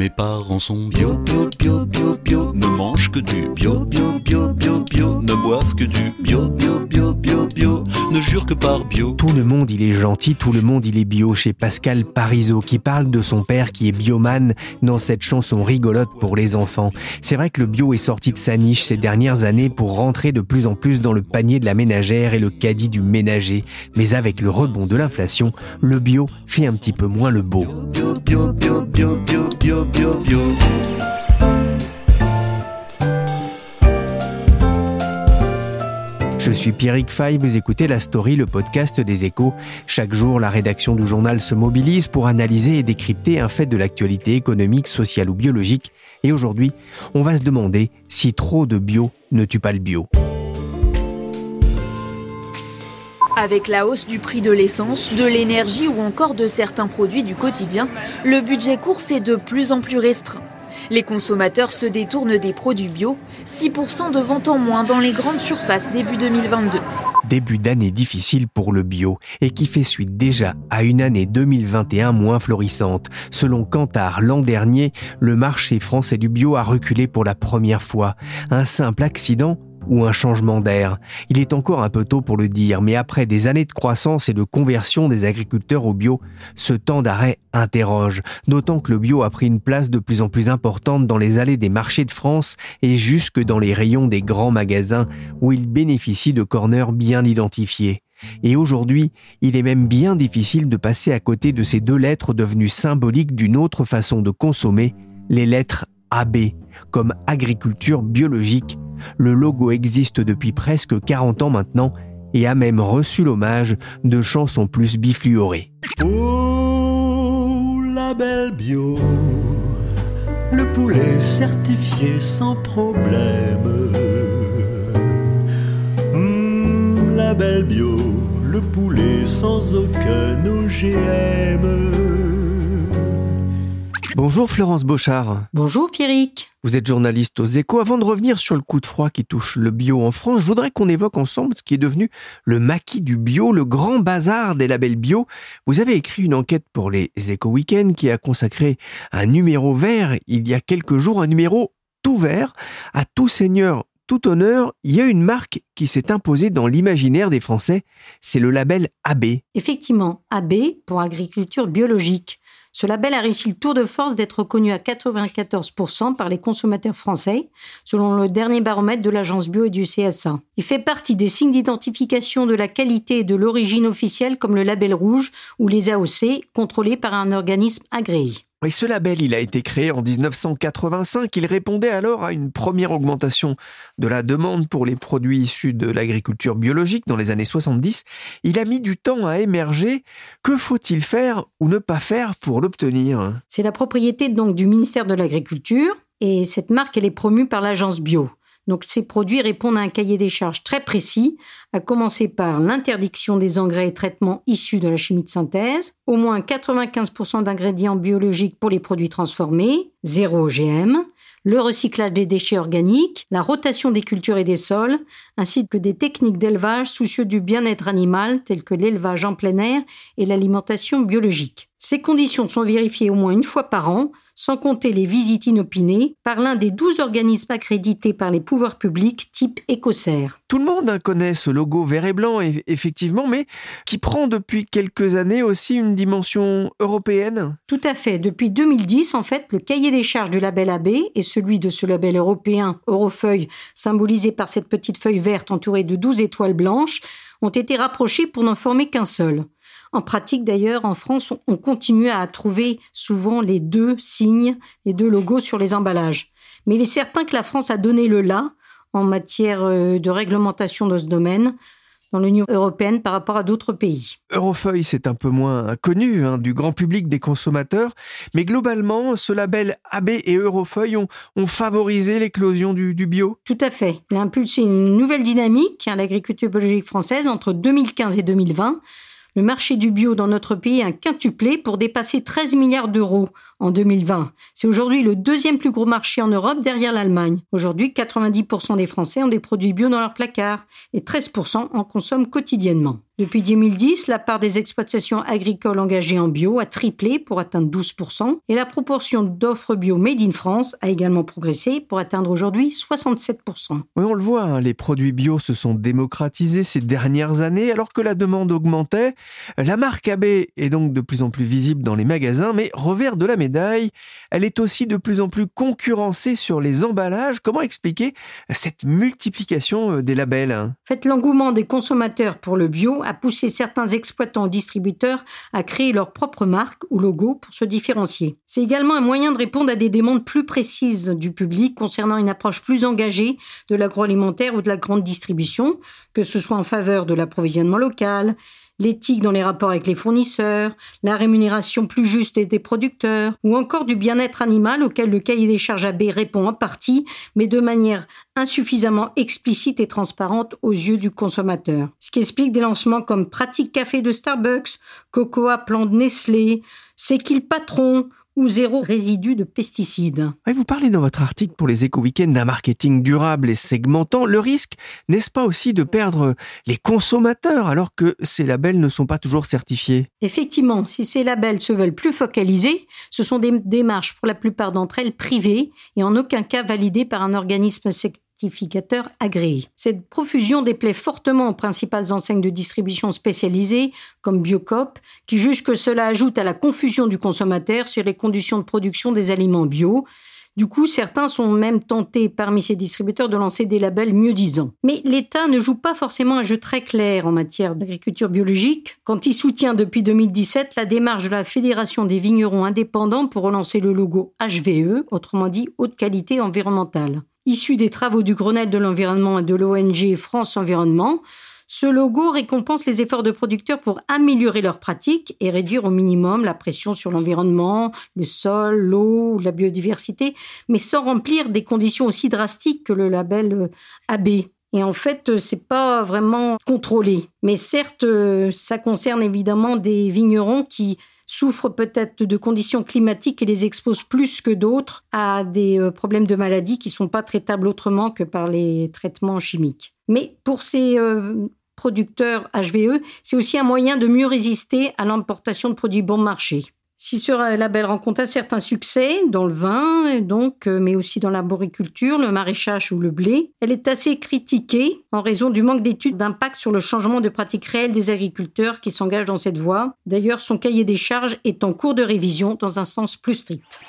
Mes parents sont bio, bio, bio, bio, bio, ne mangent que du bio, bio, bio, bio, bio, ne boivent que du bio, bio, bio, bio, bio, ne jurent que par bio. Tout le monde il est gentil, tout le monde il est bio chez Pascal Parisot qui parle de son père qui est bioman dans cette chanson rigolote pour les enfants. C'est vrai que le bio est sorti de sa niche ces dernières années pour rentrer de plus en plus dans le panier de la ménagère et le caddie du ménager. Mais avec le rebond de l'inflation, le bio fait un petit peu moins le beau. Bio, bio, bio, Je suis Pierrick Fay, vous écoutez La Story, le podcast des échos. Chaque jour, la rédaction du journal se mobilise pour analyser et décrypter un fait de l'actualité économique, sociale ou biologique. Et aujourd'hui, on va se demander si trop de bio ne tue pas le bio. Avec la hausse du prix de l'essence, de l'énergie ou encore de certains produits du quotidien, le budget course est de plus en plus restreint. Les consommateurs se détournent des produits bio, 6% de ventes en moins dans les grandes surfaces début 2022. Début d'année difficile pour le bio et qui fait suite déjà à une année 2021 moins florissante. Selon Kantar, l'an dernier, le marché français du bio a reculé pour la première fois. Un simple accident ou un changement d'air. Il est encore un peu tôt pour le dire, mais après des années de croissance et de conversion des agriculteurs au bio, ce temps d'arrêt interroge, d'autant que le bio a pris une place de plus en plus importante dans les allées des marchés de France et jusque dans les rayons des grands magasins où il bénéficie de corners bien identifiés. Et aujourd'hui, il est même bien difficile de passer à côté de ces deux lettres devenues symboliques d'une autre façon de consommer, les lettres AB, comme agriculture biologique le logo existe depuis presque 40 ans maintenant et a même reçu l'hommage de chansons plus bifluorées. Oh, la belle bio, le poulet certifié sans problème. Mmh, la belle bio, le poulet sans aucun OGM. Bonjour Florence Beauchard. Bonjour Pierrick. Vous êtes journaliste aux échos. Avant de revenir sur le coup de froid qui touche le bio en France, je voudrais qu'on évoque ensemble ce qui est devenu le maquis du bio, le grand bazar des labels bio. Vous avez écrit une enquête pour les échos week qui a consacré un numéro vert il y a quelques jours, un numéro tout vert à tout seigneur tout honneur, il y a une marque qui s'est imposée dans l'imaginaire des Français, c'est le label AB. Effectivement, AB pour agriculture biologique. Ce label a réussi le tour de force d'être reconnu à 94% par les consommateurs français, selon le dernier baromètre de l'agence bio et du CSA. Il fait partie des signes d'identification de la qualité et de l'origine officielle comme le label rouge ou les AOC, contrôlés par un organisme agréé. Et ce label, il a été créé en 1985. Il répondait alors à une première augmentation de la demande pour les produits issus de l'agriculture biologique dans les années 70. Il a mis du temps à émerger. Que faut-il faire ou ne pas faire pour l'obtenir? C'est la propriété donc du ministère de l'Agriculture et cette marque, elle est promue par l'agence bio. Donc ces produits répondent à un cahier des charges très précis, à commencer par l'interdiction des engrais et traitements issus de la chimie de synthèse, au moins 95% d'ingrédients biologiques pour les produits transformés, zéro OGM, le recyclage des déchets organiques, la rotation des cultures et des sols, ainsi que des techniques d'élevage soucieux du bien-être animal telles que l'élevage en plein air et l'alimentation biologique. Ces conditions sont vérifiées au moins une fois par an, sans compter les visites inopinées par l'un des 12 organismes accrédités par les pouvoirs publics type Écossaire. Tout le monde hein, connaît ce logo vert et blanc, effectivement, mais qui prend depuis quelques années aussi une dimension européenne. Tout à fait. Depuis 2010, en fait, le cahier des charges du label AB et celui de ce label européen Eurofeuille, symbolisé par cette petite feuille verte entourée de 12 étoiles blanches, ont été rapprochés pour n'en former qu'un seul. En pratique, d'ailleurs, en France, on continue à trouver souvent les deux signes, les deux logos sur les emballages. Mais il est certain que la France a donné le là en matière euh, de réglementation dans ce domaine dans l'Union européenne par rapport à d'autres pays. Eurofeuille, c'est un peu moins connu hein, du grand public des consommateurs, mais globalement, ce label AB et Eurofeuille ont, favorisé l'éclosion du, bio Tout à fait. Il a impulsé une nouvelle dynamique à l'agriculture biologique française entre 2015 et 2020. Le marché du bio dans notre pays a quintuplé pour dépasser 13 milliards d'euros en 2020. C'est aujourd'hui le deuxième plus gros marché en Europe derrière l'Allemagne. Aujourd'hui, 90% des Français ont des produits bio dans leur placard et 13% en consomment quotidiennement. Depuis 2010, la part des exploitations agricoles engagées en bio a triplé pour atteindre 12% et la proportion d'offres bio made in France a également progressé pour atteindre aujourd'hui 67%. Oui, on le voit, hein, les produits bio se sont démocratisés ces dernières années alors que la demande augmentait. La marque AB est donc de plus en plus visible dans les magasins, mais revers de la médaille elle est aussi de plus en plus concurrencée sur les emballages. Comment expliquer cette multiplication euh, des labels hein? Fait l'engouement des consommateurs pour le bio a poussé certains exploitants distributeurs à créer leur propre marque ou logo pour se différencier. C'est également un moyen de répondre à des demandes plus précises du public concernant une approche plus engagée de l'agroalimentaire ou de la grande distribution, que ce soit en faveur de l'approvisionnement local, l'éthique dans les rapports avec les fournisseurs, la rémunération plus juste des producteurs, ou encore du bien-être animal auquel le cahier des charges AB répond en partie, mais de manière insuffisamment explicite et transparente aux yeux du consommateur. Ce qui explique des lancements comme Pratique Café de Starbucks, Cocoa Plan de Nestlé, C'est qui le patron ou zéro résidu de pesticides. vous parlez dans votre article pour les éco-weekends d'un marketing durable et segmentant. Le risque, n'est-ce pas aussi de perdre les consommateurs alors que ces labels ne sont pas toujours certifiés? Effectivement, si ces labels se veulent plus focalisés, ce sont des démarches pour la plupart d'entre elles privées et en aucun cas validées par un organisme sectoriel agréés. Cette profusion déplaît fortement aux principales enseignes de distribution spécialisées, comme Biocop, qui jugent que cela ajoute à la confusion du consommateur sur les conditions de production des aliments bio. Du coup, certains sont même tentés parmi ces distributeurs de lancer des labels mieux disants. Mais l'État ne joue pas forcément un jeu très clair en matière d'agriculture biologique quand il soutient depuis 2017 la démarche de la Fédération des vignerons indépendants pour relancer le logo HVE, autrement dit haute qualité environnementale issu des travaux du Grenelle de l'environnement et de l'ONG France Environnement. Ce logo récompense les efforts de producteurs pour améliorer leurs pratiques et réduire au minimum la pression sur l'environnement, le sol, l'eau, la biodiversité, mais sans remplir des conditions aussi drastiques que le label euh, AB. Et en fait, euh, c'est pas vraiment contrôlé. Mais certes, euh, ça concerne évidemment des vignerons qui souffrent peut-être de conditions climatiques et les exposent plus que d'autres à des euh, problèmes de maladie qui ne sont pas traitables autrement que par les traitements chimiques. Mais pour ces euh, producteurs HVE, c'est aussi un moyen de mieux résister à l'importation de produits bon marché. Si ce label rencontre un certain succès dans le vin, donc, euh, mais aussi dans l'arboriculture, le maraîchage ou le blé, elle est assez critiquée en raison du manque d'études d'impact sur le changement de pratiques réelles des agriculteurs qui s'engagent dans cette voie. D'ailleurs, son cahier des charges est en cours de révision dans un sens plus strict.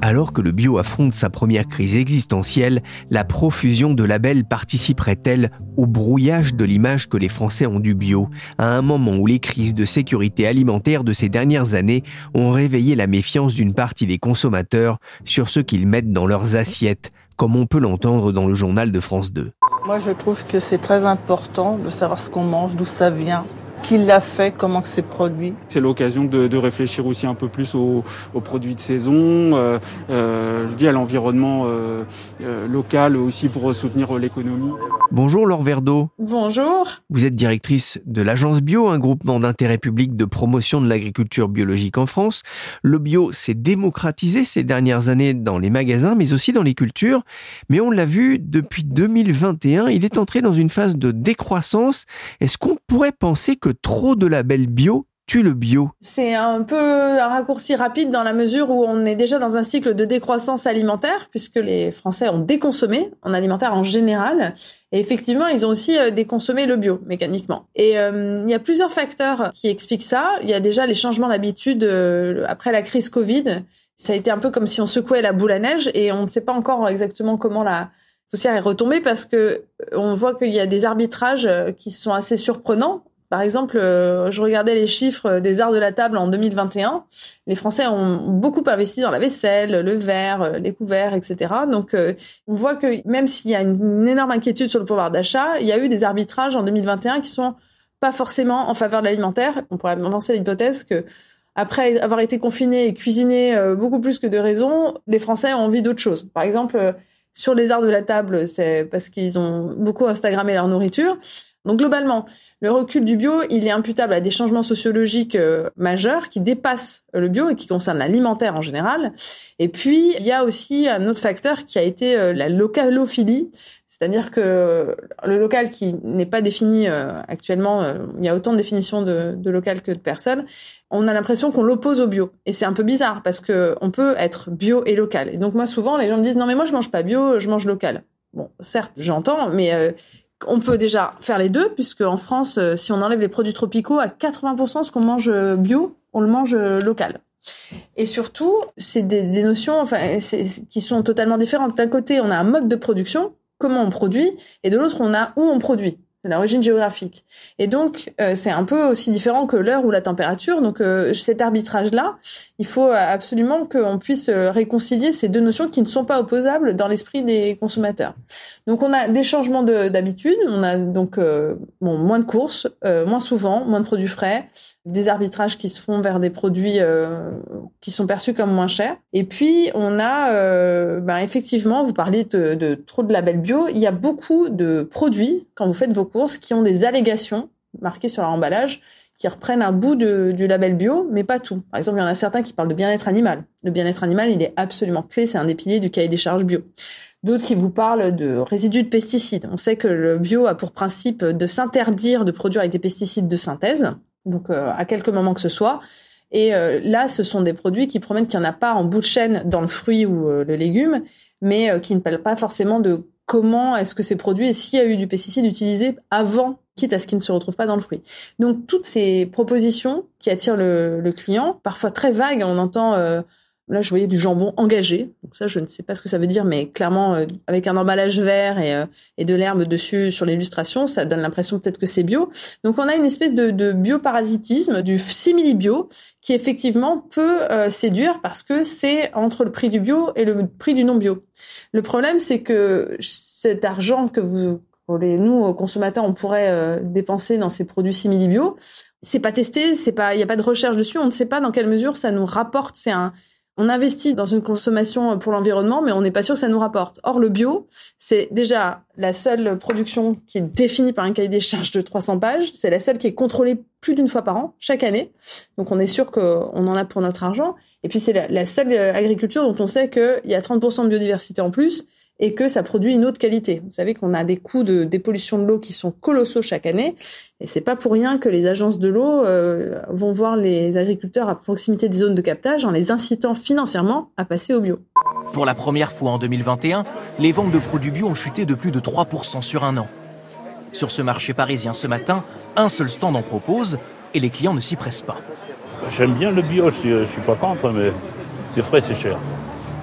Alors que le bio affronte sa première crise existentielle, la profusion de labels participerait-elle au brouillage de l'image que les Français ont du bio, à un moment où les crises de sécurité alimentaire de ces dernières années ont réveillé la méfiance d'une partie des consommateurs sur ce qu'ils mettent dans leurs assiettes, comme on peut l'entendre dans le journal de France 2. Moi je trouve que c'est très important de savoir ce qu'on mange, d'où ça vient, qui l'a fait, comment c'est produit. C'est l'occasion de, réfléchir aussi un peu plus aux, produits de saison, euh, euh, je dis à l'environnement euh, local aussi pour soutenir l'économie. Bonjour Laure Verdeau. Bonjour. Vous êtes directrice de l'Agence Bio, un groupement d'intérêt public de promotion de l'agriculture biologique en France. Le bio s'est démocratisé ces dernières années dans les magasins, mais aussi dans les cultures. Mais on l'a vu, depuis 2021, il est entré dans une phase de décroissance. Est-ce qu'on pourrait penser que trop de labels bio tue le bio C'est un peu un raccourci rapide dans la mesure où on est déjà dans un cycle de décroissance alimentaire, puisque les Français ont déconsommé en alimentaire en général. Et effectivement, ils ont aussi euh, déconsommé le bio mécaniquement. Et euh, il y a plusieurs facteurs qui expliquent ça. Il y a déjà les changements d'habitude euh, après la crise Covid. Ça a été un peu comme si on secouait la boule à neige et on ne sait pas encore exactement comment la poussière est retombée parce que on voit qu'il y a des arbitrages qui sont assez surprenants par exemple, euh, je regardais les chiffres des arts de la table en 2021. Les Français ont beaucoup investi dans la vaisselle, le verre, euh, les couverts, etc. Donc, euh, on voit que même s'il y a une, énorme inquiétude sur le pouvoir d'achat, il y a eu des arbitrages en 2021 qui sont pas forcément en faveur de l'alimentaire. On pourrait avancer l'hypothèse que après avoir été confinés et cuisinés beaucoup plus que de raison, les Français ont envie d'autre chose. Par exemple, sur les arts de la table, c'est parce qu'ils ont beaucoup Instagrammé leur nourriture. Donc globalement, le recul du bio, il est imputable à des changements sociologiques euh, majeurs qui dépassent le bio et qui concernent l'alimentaire en général. Et puis, il y a aussi un autre facteur qui a été euh, la localophilie, c'est-à-dire que le local qui n'est pas défini euh, actuellement, il y a autant de définitions de, local que de personnes, on a l'impression qu'on l'oppose au bio. Et c'est un peu bizarre parce que on peut être bio et local. Et donc moi souvent les gens me disent non mais moi je mange pas bio, je mange local. Bon, certes, j'entends, mais on peut déjà faire les deux, puisque en France, euh, si on enlève les produits tropicaux, à 80% ce qu'on mange euh, bio, on le mange euh, local. Et surtout, c'est des, notions enfin, qui sont totalement différentes. D'un côté, on a un mode de production, comment on produit, et de l'autre, on a où on produit l'origine géographique. Et donc, c'est un peu aussi différent que l'heure ou la température. Donc, cet arbitrage-là, il faut absolument qu'on puisse réconcilier ces deux notions qui ne sont pas opposables dans l'esprit des consommateurs. Donc on a des changements d'habitude, on a donc euh, bon, moins de courses, euh, moins souvent, moins de produits frais, des arbitrages qui se font vers des produits euh, qui sont perçus comme moins chers. Et puis on a ben, effectivement, vous parlez de, de trop de labels bio, il y a beaucoup de produits quand vous faites vos courses qui ont des allégations marquées sur leur emballage qui reprennent un bout de, du label bio, mais pas tout. Par exemple, il y en a certains qui parlent de bien-être animal. Le bien-être animal, il est absolument clé, c'est un des piliers du cahier des charges bio d'autres qui vous parlent de résidus de pesticides. On sait que le bio a pour principe de s'interdire de produire avec des pesticides de synthèse, donc euh, à quelques moments que ce soit. Et euh, là, ce sont des produits qui promettent qu'il n'y en a pas en bout de chaîne dans le fruit ou euh, le légume, mais qui ne parlent pas forcément de comment est-ce que c'est produit et s'il y a eu du pesticide utilisé avant, quitte à ce qu'il ne se retrouve pas dans le fruit. Donc toutes ces propositions qui attirent le, le client, parfois très vagues, on entend Là, je voyais du jambon engagé. Donc ça, je ne sais pas ce que ça veut dire, mais clairement, euh, avec un emballage vert et, euh, et de l'herbe dessus sur l'illustration, ça donne l'impression peut-être que c'est bio. Donc on a une espèce de, de bioparasitisme, du simili-bio, qui effectivement peut euh, séduire parce que c'est entre le prix du bio et le prix du non bio. Le problème, c'est que cet argent que vous, les, nous consommateurs, on pourrait dépenser dans ces produits simili-bio, c'est pas testé, c'est pas, il n'y a pas de recherche dessus, on ne sait pas dans quelle mesure ça nous rapporte. C'est un on investit dans une consommation pour l'environnement, mais on n'est pas sûr que ça nous rapporte. Or, le bio, c'est déjà la seule production qui est définie par un cahier des charges de 300 pages. C'est la seule qui est contrôlée plus d'une fois par an, chaque année. Donc, on est sûr qu'on en a pour notre argent. Et puis, c'est la, seule agriculture dont on sait qu'il y a 30% de biodiversité en plus et que ça produit une autre qualité. Vous savez qu'on a des coûts de dépollution de l'eau qui sont colossaux chaque année, et c'est pas pour rien que les agences de l'eau euh, vont voir les agriculteurs à proximité des zones de captage en les incitant financièrement à passer au bio. Pour la première fois en 2021, les ventes de produits bio ont chuté de plus de 3% sur un an. Sur ce marché parisien ce matin, un seul stand en propose et les clients ne s'y pressent pas. J'aime bien le bio, je suis, suis pas contre, mais c'est frais, c'est cher.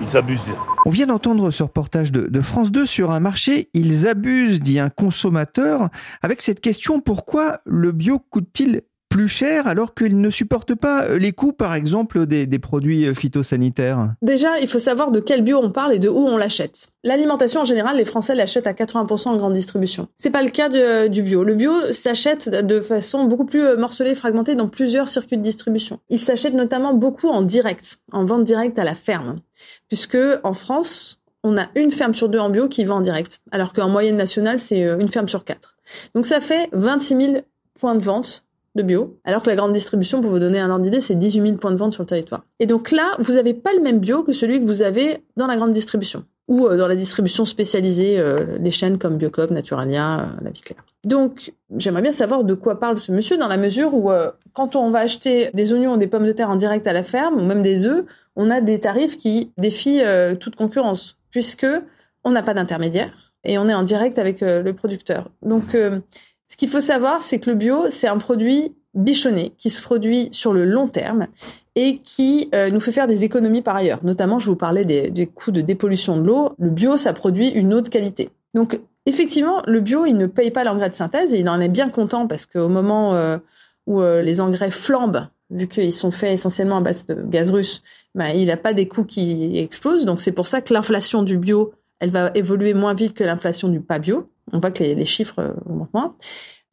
Ils. On vient d'entendre ce reportage de, France 2 sur un marché. Ils abusent, dit un consommateur, avec cette question pourquoi le bio coûte-t-il plus cher alors qu'il ne supporte pas les coûts, par exemple, des, produits phytosanitaires? Déjà, il faut savoir de quel bio on parle et de où on l'achète. L'alimentation, en général, les Français l'achètent à 80% en grande distribution. C'est pas le cas du bio. Le bio s'achète de façon beaucoup plus morcelée, fragmentée dans plusieurs circuits de distribution. Il s'achète notamment beaucoup en direct, en vente directe à la ferme puisque en France, on a une ferme sur deux en bio qui vend en direct, alors qu'en moyenne nationale, c'est euh, une ferme sur quatre. Donc ça fait 26 000 points de vente de bio, alors que la grande distribution, pour vous donner un ordre d'idée, c'est 18 000 points de vente sur le territoire. Et donc là, vous n'avez pas le même bio que celui que vous avez dans la grande distribution ou euh, dans la distribution spécialisée, euh, les chaînes comme Biocop, Naturalia, euh, La Vie Claire. Donc, j'aimerais bien savoir de quoi parle ce monsieur dans la mesure où, quand on va acheter des oignons ou des pommes de terre en direct à la ferme, ou même des œufs, on a des tarifs qui défient toute concurrence, puisque on n'a pas d'intermédiaire et on est en direct avec le producteur. Donc, ce qu'il faut savoir, c'est que le bio, c'est un produit bichonné qui se produit sur le long terme et qui euh, nous fait faire des économies par ailleurs. Notamment, je vous parlais des, coûts de dépollution de l'eau. Le bio, ça produit une eau de qualité. Donc, effectivement, le bio, il ne paye pas l'engrais de synthèse et il en est bien content parce qu'au moment euh, où euh, les engrais flambent, vu qu'ils sont faits essentiellement à base de gaz russe, ben, il n'a pas des coûts qui explosent. Donc, c'est pour ça que l'inflation du bio, elle va évoluer moins vite que l'inflation du pas bio. On voit que les, chiffres vont moins.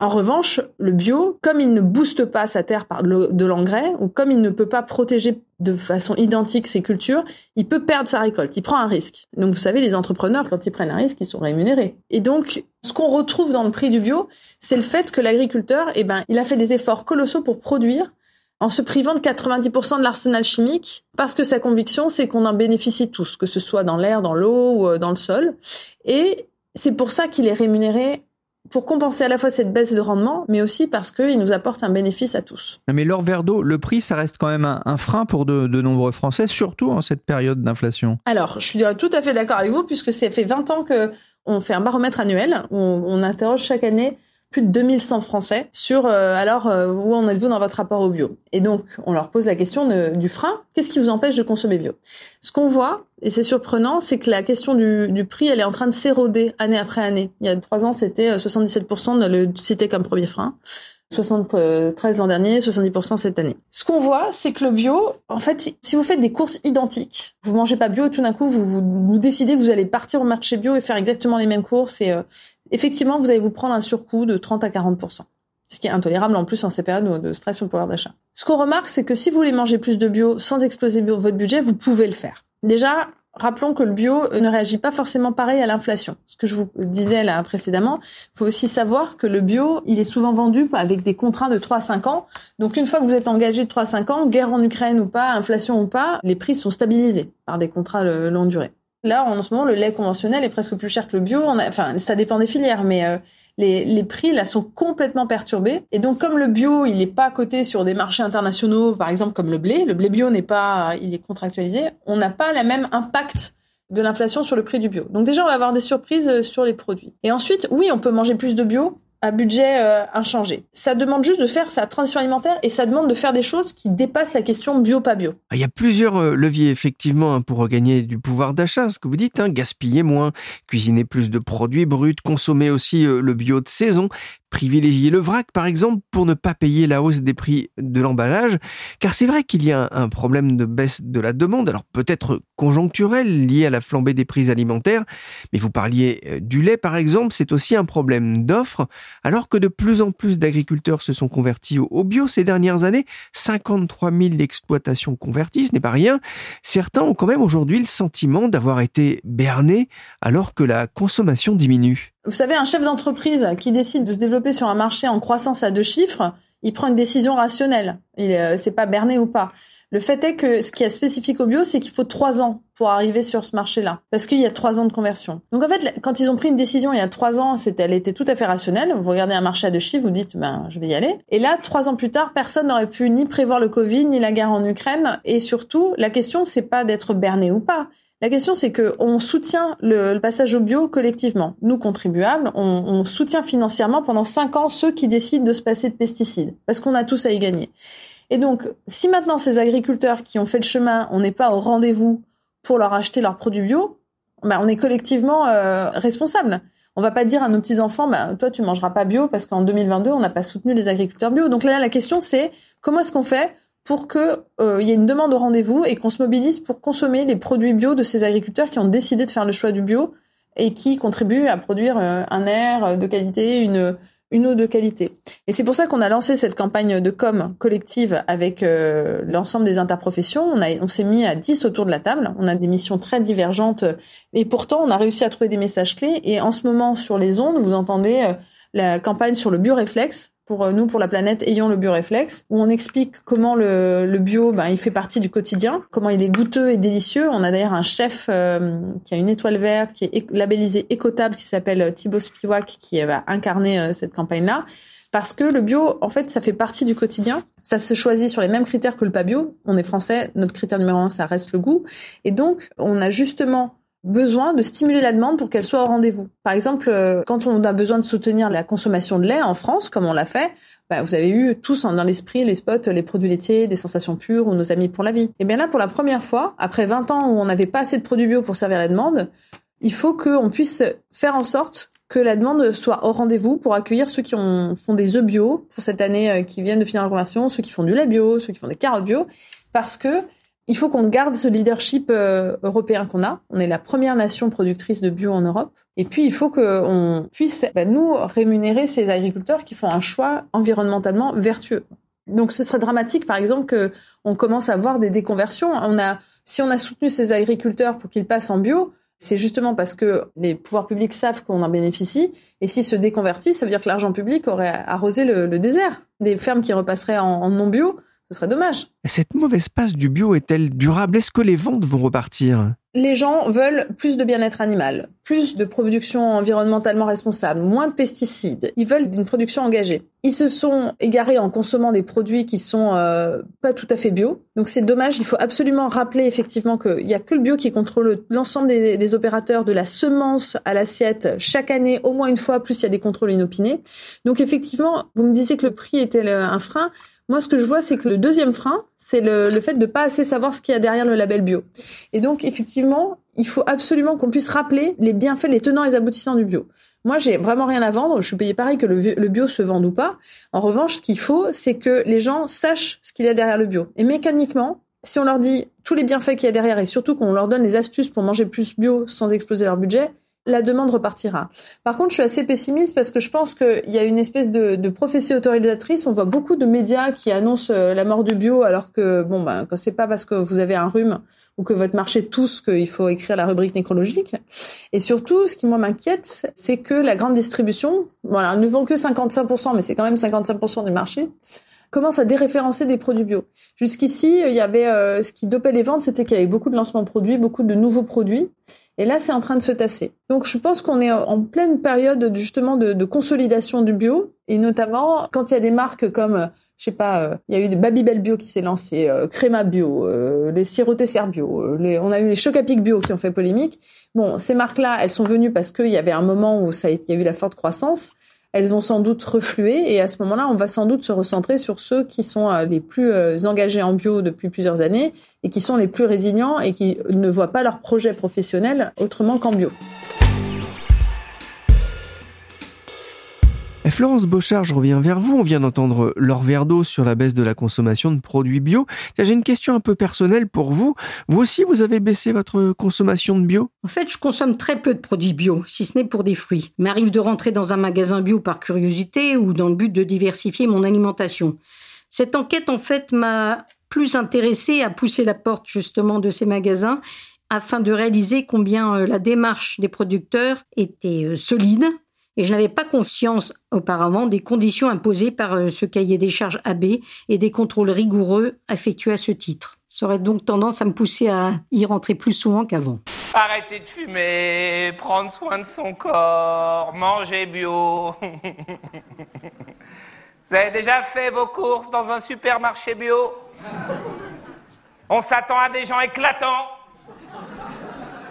En revanche, le bio, comme il ne booste pas sa terre par de l'engrais, ou comme il ne peut pas protéger de façon identique ses cultures, il peut perdre sa récolte. Il prend un risque. Donc, vous savez, les entrepreneurs, quand ils prennent un risque, ils sont rémunérés. Et donc, ce qu'on retrouve dans le prix du bio, c'est le fait que l'agriculteur, eh ben, il a fait des efforts colossaux pour produire en se privant de 90% de l'arsenal chimique, parce que sa conviction, c'est qu'on en bénéficie tous, que ce soit dans l'air, dans l'eau ou euh, dans le sol. Et c'est pour ça qu'il est rémunéré pour compenser à la fois cette baisse de rendement, mais aussi parce qu'il nous apporte un bénéfice à tous. Mais l'or Verdo, le prix, ça reste quand même un, frein pour de, nombreux Français, surtout en cette période d'inflation. Alors, je suis tout à fait d'accord avec vous, puisque ça fait 20 ans que on fait un baromètre annuel, où on interroge chaque année plus de 2100 Français sur euh, alors euh, où en êtes-vous dans votre rapport au bio? Et donc on leur pose la question du frein, qu'est-ce qui vous empêche de consommer bio? Ce qu'on voit, et c'est surprenant, c'est que la question du, prix, elle est en train de s'éroder année après année. Il y a trois ans, c'était 77% de le citer comme premier frein. 73% l'an dernier, 70% cette année. Ce qu'on voit, c'est que le bio, en fait, si vous faites des courses identiques, vous mangez pas bio et tout d'un coup, vous, vous, décidez que vous allez partir au marché bio et faire exactement les mêmes courses et euh, effectivement, vous allez vous prendre un surcoût de 30 à 40%. Ce qui est intolérable en plus en ces périodes de stress sur le pouvoir d'achat. Ce qu'on remarque, c'est que si vous voulez manger plus de bio sans exploser votre budget, vous pouvez le faire. Déjà, Rappelons que le bio ne réagit pas forcément pareil à l'inflation. Ce que je vous disais là précédemment, faut aussi savoir que le bio, il est souvent vendu avec des contrats de 3 à 5 ans. Donc une fois que vous êtes engagé de 3 à 5 ans, guerre en Ukraine ou pas, inflation ou pas, les prix sont stabilisés par des contrats de longue durée. Là, en ce moment, le lait conventionnel est presque plus cher que le bio. Enfin, ça dépend des filières, mais euh, les, les, prix là sont complètement perturbés. Et donc, comme le bio, il n'est pas coté sur des marchés internationaux, par exemple comme le blé, le blé bio n'est pas, il est contractualisé. On n'a pas le même impact de l'inflation sur le prix du bio. Donc déjà, on va avoir des surprises euh, sur les produits. Et ensuite, oui, on peut manger plus de bio, à budget euh, inchangé. Ça demande juste de faire sa transition alimentaire et ça demande de faire des choses qui dépassent la question bio pas bio. Il y a plusieurs euh, leviers effectivement hein, pour gagner du pouvoir d'achat, ce que vous dites, hein, gaspiller moins, cuisiner plus de produits bruts, consommer aussi euh, le bio de saison, privilégier le vrac, par exemple, pour ne pas payer la hausse des prix de l'emballage, car c'est vrai qu'il y a un problème de baisse de la demande, alors peut-être conjoncturel, lié à la flambée des prix alimentaires, mais vous parliez euh, du lait, par exemple, c'est aussi un problème d'offre, alors que de plus en plus d'agriculteurs se sont convertis au bio ces dernières années, 53 000 exploitations converties, ce n'est pas rien, certains ont quand même aujourd'hui le sentiment d'avoir été bernés alors que la consommation diminue. Vous savez, un chef d'entreprise qui décide de se développer sur un marché en croissance à deux chiffres, il prend une décision rationnelle. Il euh, c'est pas berné ou pas. Le fait est que ce qui est spécifique au bio, c'est qu'il faut trois ans pour arriver sur ce marché-là, parce qu'il y a trois ans de conversion. Donc en fait, quand ils ont pris une décision il y a trois ans, c'était, elle était tout à fait rationnelle. Vous regardez un marché à deux chiffres, vous dites, ben je vais y aller. Et là, trois ans plus tard, personne n'aurait pu ni prévoir le Covid, ni la guerre en Ukraine. Et surtout, la question, c'est pas d'être berné ou pas. La question, c'est que on soutient le, passage au bio collectivement. Nous, contribuables, on, on, soutient financièrement pendant cinq ans ceux qui décident de se passer de pesticides, parce qu'on a tous à y gagner. Et donc, si maintenant ces agriculteurs qui ont fait le chemin, on n'est pas au rendez-vous pour leur acheter leurs produits bio, ben on est collectivement euh, responsable. On va pas dire à nos petits enfants, bah, toi tu mangeras pas bio parce qu'en 2022 on n'a pas soutenu les agriculteurs bio. Donc là, la question c'est comment est-ce qu'on fait pour que euh, il y ait une demande au rendez-vous et qu'on se mobilise pour consommer les produits bio de ces agriculteurs qui ont décidé de faire le choix du bio et qui contribuent à produire euh, un air de qualité, une une eau de qualité. Et c'est pour ça qu'on a lancé cette campagne de com collective avec euh, l'ensemble des interprofessions. On, a, on s'est mis à 10 autour de la table. On a des missions très divergentes, et pourtant on a réussi à trouver des messages clés. Et en ce moment, sur les ondes, vous entendez la campagne sur le bioréflexe, pour euh, nous, pour la planète, ayons le bio-réflexe, où on explique comment le, bio, ben, il fait partie du quotidien, comment il est goûteux et délicieux. On a d'ailleurs un chef euh, qui a une étoile verte, qui est labellisé écotable, qui s'appelle Thibaut Spiwak, qui va incarner cette campagne-là. Parce que le bio, en fait, ça fait partie du quotidien. Ça se choisit sur les mêmes critères que le pas bio. On est français, notre critère numéro un, ça reste le goût. Et donc, on a justement besoin de stimuler la demande pour qu'elle soit au rendez-vous. Par exemple, euh, quand on a besoin de soutenir la consommation de lait en France, comme on l'a fait, bah, vous avez eu tous dans l'esprit les spots, les produits laitiers, des sensations pures ou nos amis pour la vie. Et bien là, pour la première fois, après 20 ans où on n'avait pas assez de produits bio pour servir la demande, il faut qu'on puisse faire en sorte que la demande soit au rendez-vous pour accueillir ceux qui ont, font des œufs bio pour cette année euh, qui viennent de finir la conversion, ceux qui font du lait bio, ceux qui font des carottes bio, parce que il faut qu'on garde ce leadership euh, européen qu'on a. On est la première nation productrice de bio en Europe. Et puis, il faut qu'on puisse, bah, nous, rémunérer ces agriculteurs qui font un choix environnementalement vertueux. Donc, ce serait dramatique, par exemple, que on commence à voir des déconversions. On a, si on a soutenu ces agriculteurs pour qu'ils passent en bio, c'est justement parce que les pouvoirs publics savent qu'on en bénéficie. Et s'ils se déconvertissent, ça veut dire que l'argent public aurait arrosé le, désert. Des fermes qui repasseraient en non bio, ce serait dommage. Cette mauvaise passe du bio est-elle durable? Est-ce que les ventes vont repartir? Les gens veulent plus de bien-être animal, plus de production environnementalement responsable, moins de pesticides. Ils veulent une production engagée. Ils se sont égarés en consommant des produits qui sont euh, pas tout à fait bio. Donc c'est dommage. Il faut absolument rappeler effectivement qu'il y a que le bio qui contrôle l'ensemble des, des, opérateurs de la semence à l'assiette chaque année, au moins une fois. Plus il y a des contrôles inopinés. Donc effectivement, vous me disiez que le prix était un frein. Moi, ce que je vois, c'est que le deuxième frein, c'est le, le, fait de pas assez savoir ce qu'il y a derrière le label bio. Et donc, effectivement, il faut absolument qu'on puisse rappeler les bienfaits, les tenants et les aboutissants du bio. Moi, j'ai vraiment rien à vendre. Je suis payé pareil que le, le bio se vende ou pas. En revanche, ce qu'il faut, c'est que les gens sachent ce qu'il y a derrière le bio. Et mécaniquement, si on leur dit tous les bienfaits qu'il y a derrière et surtout qu'on leur donne les astuces pour manger plus bio sans exploser leur budget, la demande repartira. Par contre, je suis assez pessimiste parce que je pense qu'il y a une espèce de, de, prophétie autorisatrice. On voit beaucoup de médias qui annoncent euh, la mort du bio, alors que bon, ben, c'est pas parce que vous avez un rhume ou que votre marché tousse qu'il faut écrire la rubrique nécrologique. Et surtout, ce qui moi m'inquiète, c'est que la grande distribution, voilà, ne vend que 55%, mais c'est quand même 55% du marché commence à déréférencer des produits bio. Jusqu'ici, il y avait euh, ce qui dopait les ventes, c'était qu'il y avait beaucoup de lancements de produits, beaucoup de nouveaux produits. Et là, c'est en train de se tasser. Donc, je pense qu'on est en pleine période justement de, consolidation du bio, et notamment quand il y a des marques comme je sais pas, euh, il y a eu Babybel Bio qui s'est lancé, euh, Créma Bio, euh, les Sirop Bio, les, on a eu les Chocapic Bio qui ont fait polémique. Bon, ces marques-là, elles sont venues parce qu'il y avait un moment où ça, il y a eu la forte croissance elles vont sans doute refluer et à ce moment-là, on va sans doute se recentrer sur ceux qui sont euh, les plus euh, engagés en bio depuis plusieurs années et qui sont les plus résilients et qui ne voient pas leur projet professionnel autrement qu'en bio. Florence Beauchard, je reviens vers vous. On vient d'entendre Laure Verdeau sur la baisse de la consommation de produits bio. J'ai une question un peu personnelle pour vous. Vous aussi, vous avez baissé votre consommation de bio? En fait, je consomme très peu de produits bio, si ce n'est pour des fruits. Il m'arrive de rentrer dans un magasin bio par curiosité ou dans le but de diversifier mon alimentation. Cette enquête, en fait, m'a plus intéressée à pousser la porte justement de ces magasins afin de réaliser combien euh, la démarche des producteurs était euh, solide, et je n'avais pas conscience auparavant des conditions imposées par euh, ce cahier des charges AB et des contrôles rigoureux effectués à ce titre. Ça aurait donc tendance à me pousser à y rentrer plus souvent qu'avant. Arrêter de fumer, prendre soin de son corps, manger bio. Vous avez déjà fait vos courses dans un supermarché bio? On s'attend à des gens éclatants,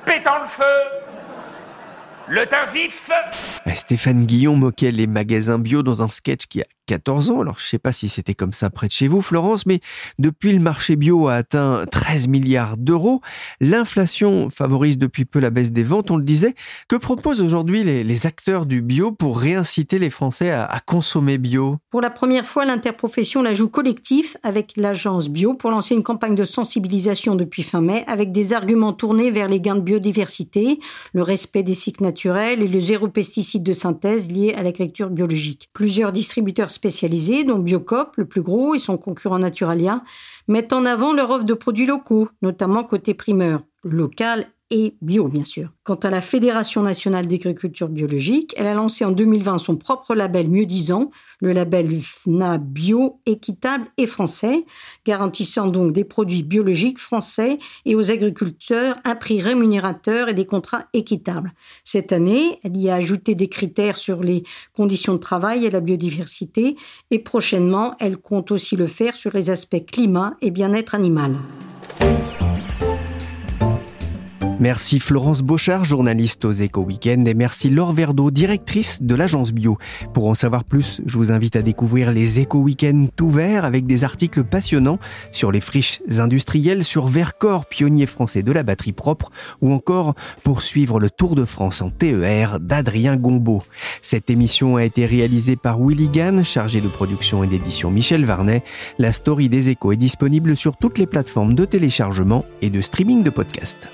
pétant le feu, le teint vif. Eh, Stéphane Guillon moquait les magasins bio dans un sketch qui a 14 ans. Alors, je sais pas si c'était comme ça près de chez vous, Florence, mais depuis le marché bio a atteint 13 milliards d'euros. L'inflation favorise depuis peu la baisse des ventes, on le disait. Que proposent aujourd'hui les, acteurs du bio pour réinciter les Français à, consommer bio? Pour la première fois, l'interprofession la joue collectif avec l'agence bio pour lancer une campagne de sensibilisation depuis fin mai avec des arguments tournés vers les gains de biodiversité, le respect des cycles naturels et le zéro pesticide de synthèse lié à l'agriculture biologique. Plusieurs distributeurs spécialisés, dont Biocop, le plus gros, et son concurrent Naturalia, mettent en avant leur offre de produits locaux, notamment côté primeur. local et bio, bien sûr. Quant à la Fédération nationale d'agriculture biologique, elle a lancé en 2020 son propre label mieux disant, le label FNA bio, équitable et français, garantissant donc des produits biologiques français et aux agriculteurs un prix rémunérateur et des contrats équitables. Cette année, elle y a ajouté des critères sur les conditions de travail et la biodiversité et prochainement, elle compte aussi le faire sur les aspects climat et bien-être animal. Merci Florence Beauchard, journaliste aux Éco Weekend, et merci Laure Verdeau, directrice de l'agence Bio. Pour en savoir plus, je vous invite à découvrir les Éco Weekend tout verts avec des articles passionnants sur les friches industrielles, sur Vercors, pionnier français de la batterie propre, ou encore pour suivre le Tour de France en TER d'Adrien Gombeau. Cette émission a été réalisée par Willy Gann, chargé de production et d'édition Michel Varnet. La story des Échos est disponible sur toutes les plateformes de téléchargement et de streaming de podcasts.